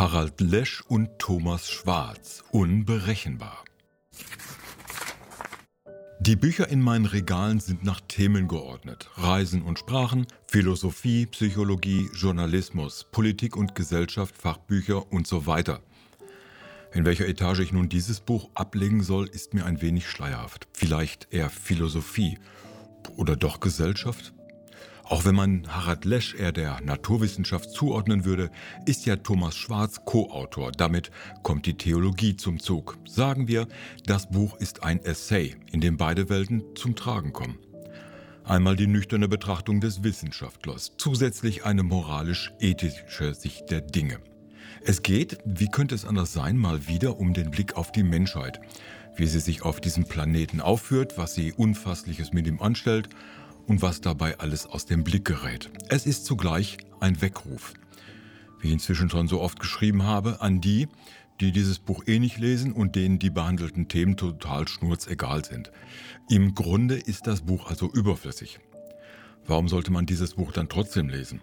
Harald Lesch und Thomas Schwarz. Unberechenbar. Die Bücher in meinen Regalen sind nach Themen geordnet. Reisen und Sprachen, Philosophie, Psychologie, Journalismus, Politik und Gesellschaft, Fachbücher und so weiter. In welcher Etage ich nun dieses Buch ablegen soll, ist mir ein wenig schleierhaft. Vielleicht eher Philosophie oder doch Gesellschaft? Auch wenn man Harald Lesch eher der Naturwissenschaft zuordnen würde, ist ja Thomas Schwarz Co-Autor. Damit kommt die Theologie zum Zug. Sagen wir, das Buch ist ein Essay, in dem beide Welten zum Tragen kommen. Einmal die nüchterne Betrachtung des Wissenschaftlers, zusätzlich eine moralisch-ethische Sicht der Dinge. Es geht, wie könnte es anders sein, mal wieder um den Blick auf die Menschheit, wie sie sich auf diesem Planeten aufführt, was sie Unfassliches mit ihm anstellt und was dabei alles aus dem Blick gerät. Es ist zugleich ein Weckruf, wie ich inzwischen schon so oft geschrieben habe, an die, die dieses Buch eh nicht lesen und denen die behandelten Themen total schnurzegal sind. Im Grunde ist das Buch also überflüssig. Warum sollte man dieses Buch dann trotzdem lesen?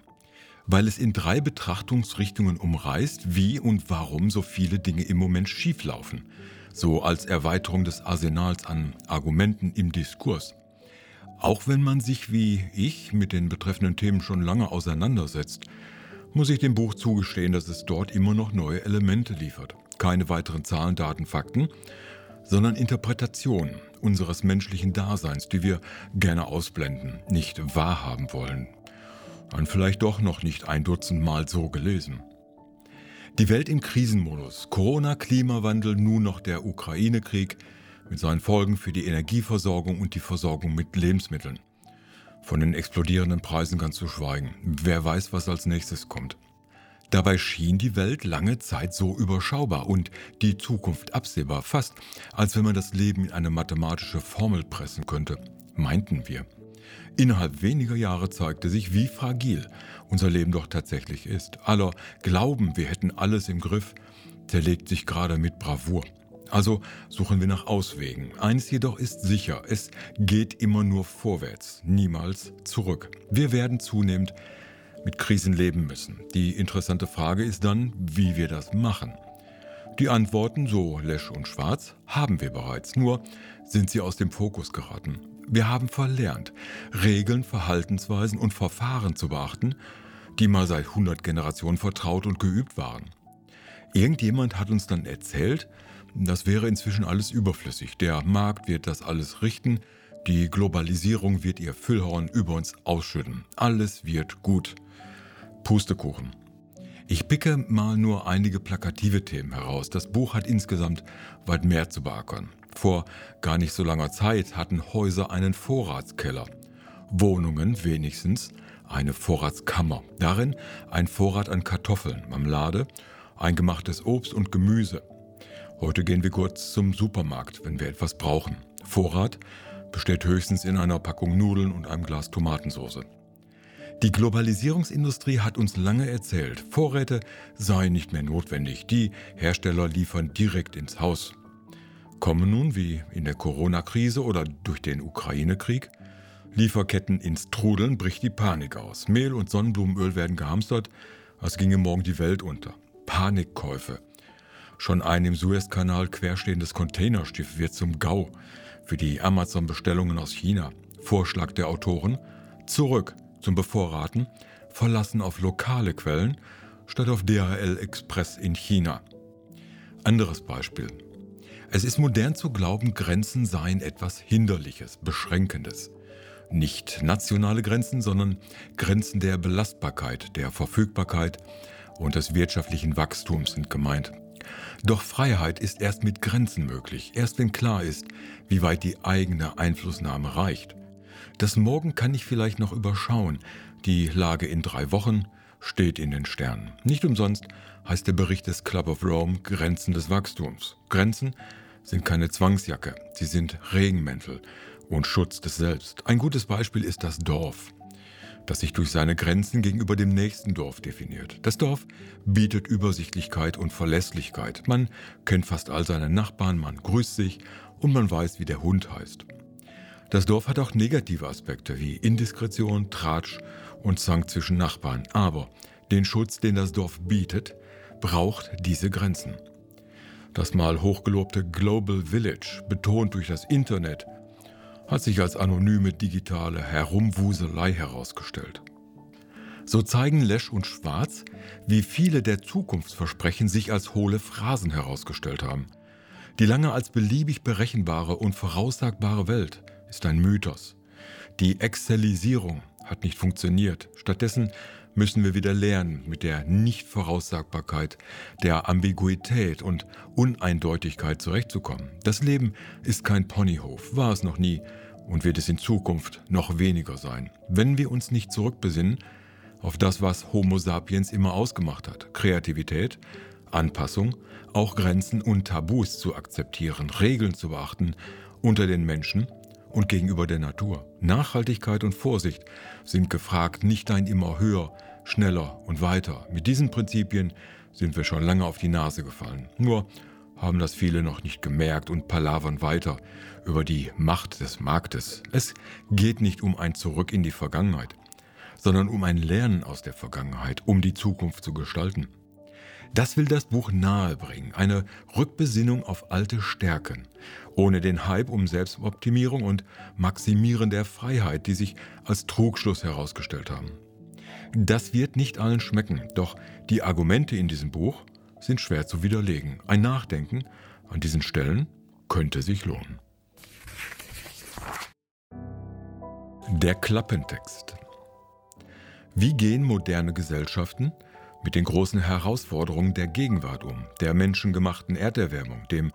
Weil es in drei Betrachtungsrichtungen umreißt, wie und warum so viele Dinge im Moment schieflaufen. So als Erweiterung des Arsenals an Argumenten im Diskurs. Auch wenn man sich wie ich mit den betreffenden Themen schon lange auseinandersetzt, muss ich dem Buch zugestehen, dass es dort immer noch neue Elemente liefert. Keine weiteren Zahlen, Daten, Fakten, sondern Interpretationen unseres menschlichen Daseins, die wir gerne ausblenden, nicht wahrhaben wollen. Dann vielleicht doch noch nicht ein Dutzend Mal so gelesen. Die Welt im Krisenmodus, Corona, Klimawandel, nun noch der Ukraine-Krieg, mit seinen Folgen für die Energieversorgung und die Versorgung mit Lebensmitteln. Von den explodierenden Preisen ganz zu schweigen. Wer weiß, was als nächstes kommt. Dabei schien die Welt lange Zeit so überschaubar und die Zukunft absehbar, fast als wenn man das Leben in eine mathematische Formel pressen könnte, meinten wir. Innerhalb weniger Jahre zeigte sich, wie fragil unser Leben doch tatsächlich ist. Aller Glauben, wir hätten alles im Griff, zerlegt sich gerade mit Bravour. Also suchen wir nach Auswegen. Eins jedoch ist sicher, es geht immer nur vorwärts, niemals zurück. Wir werden zunehmend mit Krisen leben müssen. Die interessante Frage ist dann, wie wir das machen. Die Antworten, so Lesch und Schwarz, haben wir bereits, nur sind sie aus dem Fokus geraten. Wir haben verlernt, Regeln, Verhaltensweisen und Verfahren zu beachten, die mal seit 100 Generationen vertraut und geübt waren. Irgendjemand hat uns dann erzählt, das wäre inzwischen alles überflüssig. Der Markt wird das alles richten. Die Globalisierung wird ihr Füllhorn über uns ausschütten. Alles wird gut. Pustekuchen. Ich picke mal nur einige plakative Themen heraus. Das Buch hat insgesamt weit mehr zu beackern. Vor gar nicht so langer Zeit hatten Häuser einen Vorratskeller. Wohnungen wenigstens eine Vorratskammer. Darin ein Vorrat an Kartoffeln, Marmelade, eingemachtes Obst und Gemüse. Heute gehen wir kurz zum Supermarkt, wenn wir etwas brauchen. Vorrat besteht höchstens in einer Packung Nudeln und einem Glas Tomatensauce. Die Globalisierungsindustrie hat uns lange erzählt, Vorräte seien nicht mehr notwendig, die Hersteller liefern direkt ins Haus. Kommen nun, wie in der Corona-Krise oder durch den Ukraine-Krieg, Lieferketten ins Trudeln, bricht die Panik aus. Mehl und Sonnenblumenöl werden gehamstert, als ginge morgen die Welt unter. Panikkäufe, Schon ein im Suezkanal querstehendes Containerschiff wird zum GAU für die Amazon-Bestellungen aus China. Vorschlag der Autoren: zurück zum Bevorraten, verlassen auf lokale Quellen statt auf DHL Express in China. Anderes Beispiel. Es ist modern zu glauben, Grenzen seien etwas Hinderliches, Beschränkendes. Nicht nationale Grenzen, sondern Grenzen der Belastbarkeit, der Verfügbarkeit und des wirtschaftlichen Wachstums sind gemeint. Doch Freiheit ist erst mit Grenzen möglich, erst wenn klar ist, wie weit die eigene Einflussnahme reicht. Das Morgen kann ich vielleicht noch überschauen, die Lage in drei Wochen steht in den Sternen. Nicht umsonst heißt der Bericht des Club of Rome Grenzen des Wachstums. Grenzen sind keine Zwangsjacke, sie sind Regenmäntel und Schutz des Selbst. Ein gutes Beispiel ist das Dorf das sich durch seine Grenzen gegenüber dem nächsten Dorf definiert. Das Dorf bietet Übersichtlichkeit und Verlässlichkeit. Man kennt fast all seine Nachbarn, man grüßt sich und man weiß, wie der Hund heißt. Das Dorf hat auch negative Aspekte wie Indiskretion, Tratsch und Zank zwischen Nachbarn. Aber den Schutz, den das Dorf bietet, braucht diese Grenzen. Das mal hochgelobte Global Village, betont durch das Internet, hat sich als anonyme digitale Herumwuselei herausgestellt. So zeigen Lesch und Schwarz, wie viele der Zukunftsversprechen sich als hohle Phrasen herausgestellt haben. Die lange als beliebig berechenbare und voraussagbare Welt ist ein Mythos. Die Excelisierung hat nicht funktioniert. Stattdessen müssen wir wieder lernen, mit der Nichtvoraussagbarkeit, der Ambiguität und Uneindeutigkeit zurechtzukommen. Das Leben ist kein Ponyhof, war es noch nie und wird es in Zukunft noch weniger sein. Wenn wir uns nicht zurückbesinnen auf das, was Homo sapiens immer ausgemacht hat, Kreativität, Anpassung, auch Grenzen und Tabus zu akzeptieren, Regeln zu beachten unter den Menschen und gegenüber der Natur. Nachhaltigkeit und Vorsicht sind gefragt, nicht ein immer höher, schneller und weiter. Mit diesen Prinzipien sind wir schon lange auf die Nase gefallen. Nur haben das viele noch nicht gemerkt und palavern weiter über die Macht des Marktes. Es geht nicht um ein Zurück in die Vergangenheit, sondern um ein Lernen aus der Vergangenheit, um die Zukunft zu gestalten. Das will das Buch nahebringen, eine Rückbesinnung auf alte Stärken, ohne den Hype um Selbstoptimierung und Maximieren der Freiheit, die sich als Trugschluss herausgestellt haben. Das wird nicht allen schmecken, doch die Argumente in diesem Buch sind schwer zu widerlegen. Ein Nachdenken an diesen Stellen könnte sich lohnen. Der Klappentext. Wie gehen moderne Gesellschaften mit den großen Herausforderungen der Gegenwart um, der menschengemachten Erderwärmung, dem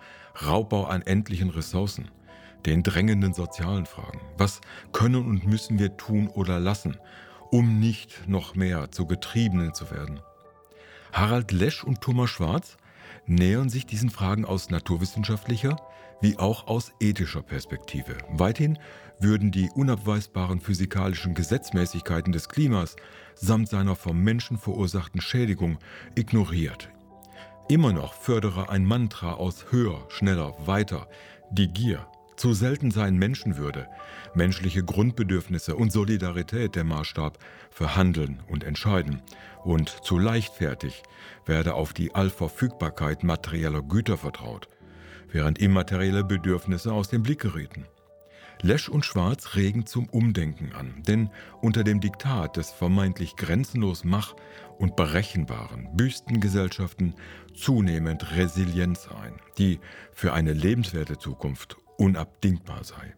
Raubbau an endlichen Ressourcen, den drängenden sozialen Fragen? Was können und müssen wir tun oder lassen, um nicht noch mehr zu Getriebenen zu werden. Harald Lesch und Thomas Schwarz nähern sich diesen Fragen aus naturwissenschaftlicher wie auch aus ethischer Perspektive. Weithin würden die unabweisbaren physikalischen Gesetzmäßigkeiten des Klimas samt seiner vom Menschen verursachten Schädigung ignoriert. Immer noch fördere ein Mantra aus höher, schneller, weiter die Gier, zu selten seien Menschenwürde, menschliche Grundbedürfnisse und Solidarität der Maßstab für Handeln und Entscheiden. Und zu leichtfertig werde auf die Allverfügbarkeit materieller Güter vertraut, während immaterielle Bedürfnisse aus dem Blick gerieten. Lesch und Schwarz regen zum Umdenken an, denn unter dem Diktat des vermeintlich grenzenlos Mach- und Berechenbaren büßten Gesellschaften zunehmend Resilienz ein, die für eine lebenswerte Zukunft unabdingbar sei.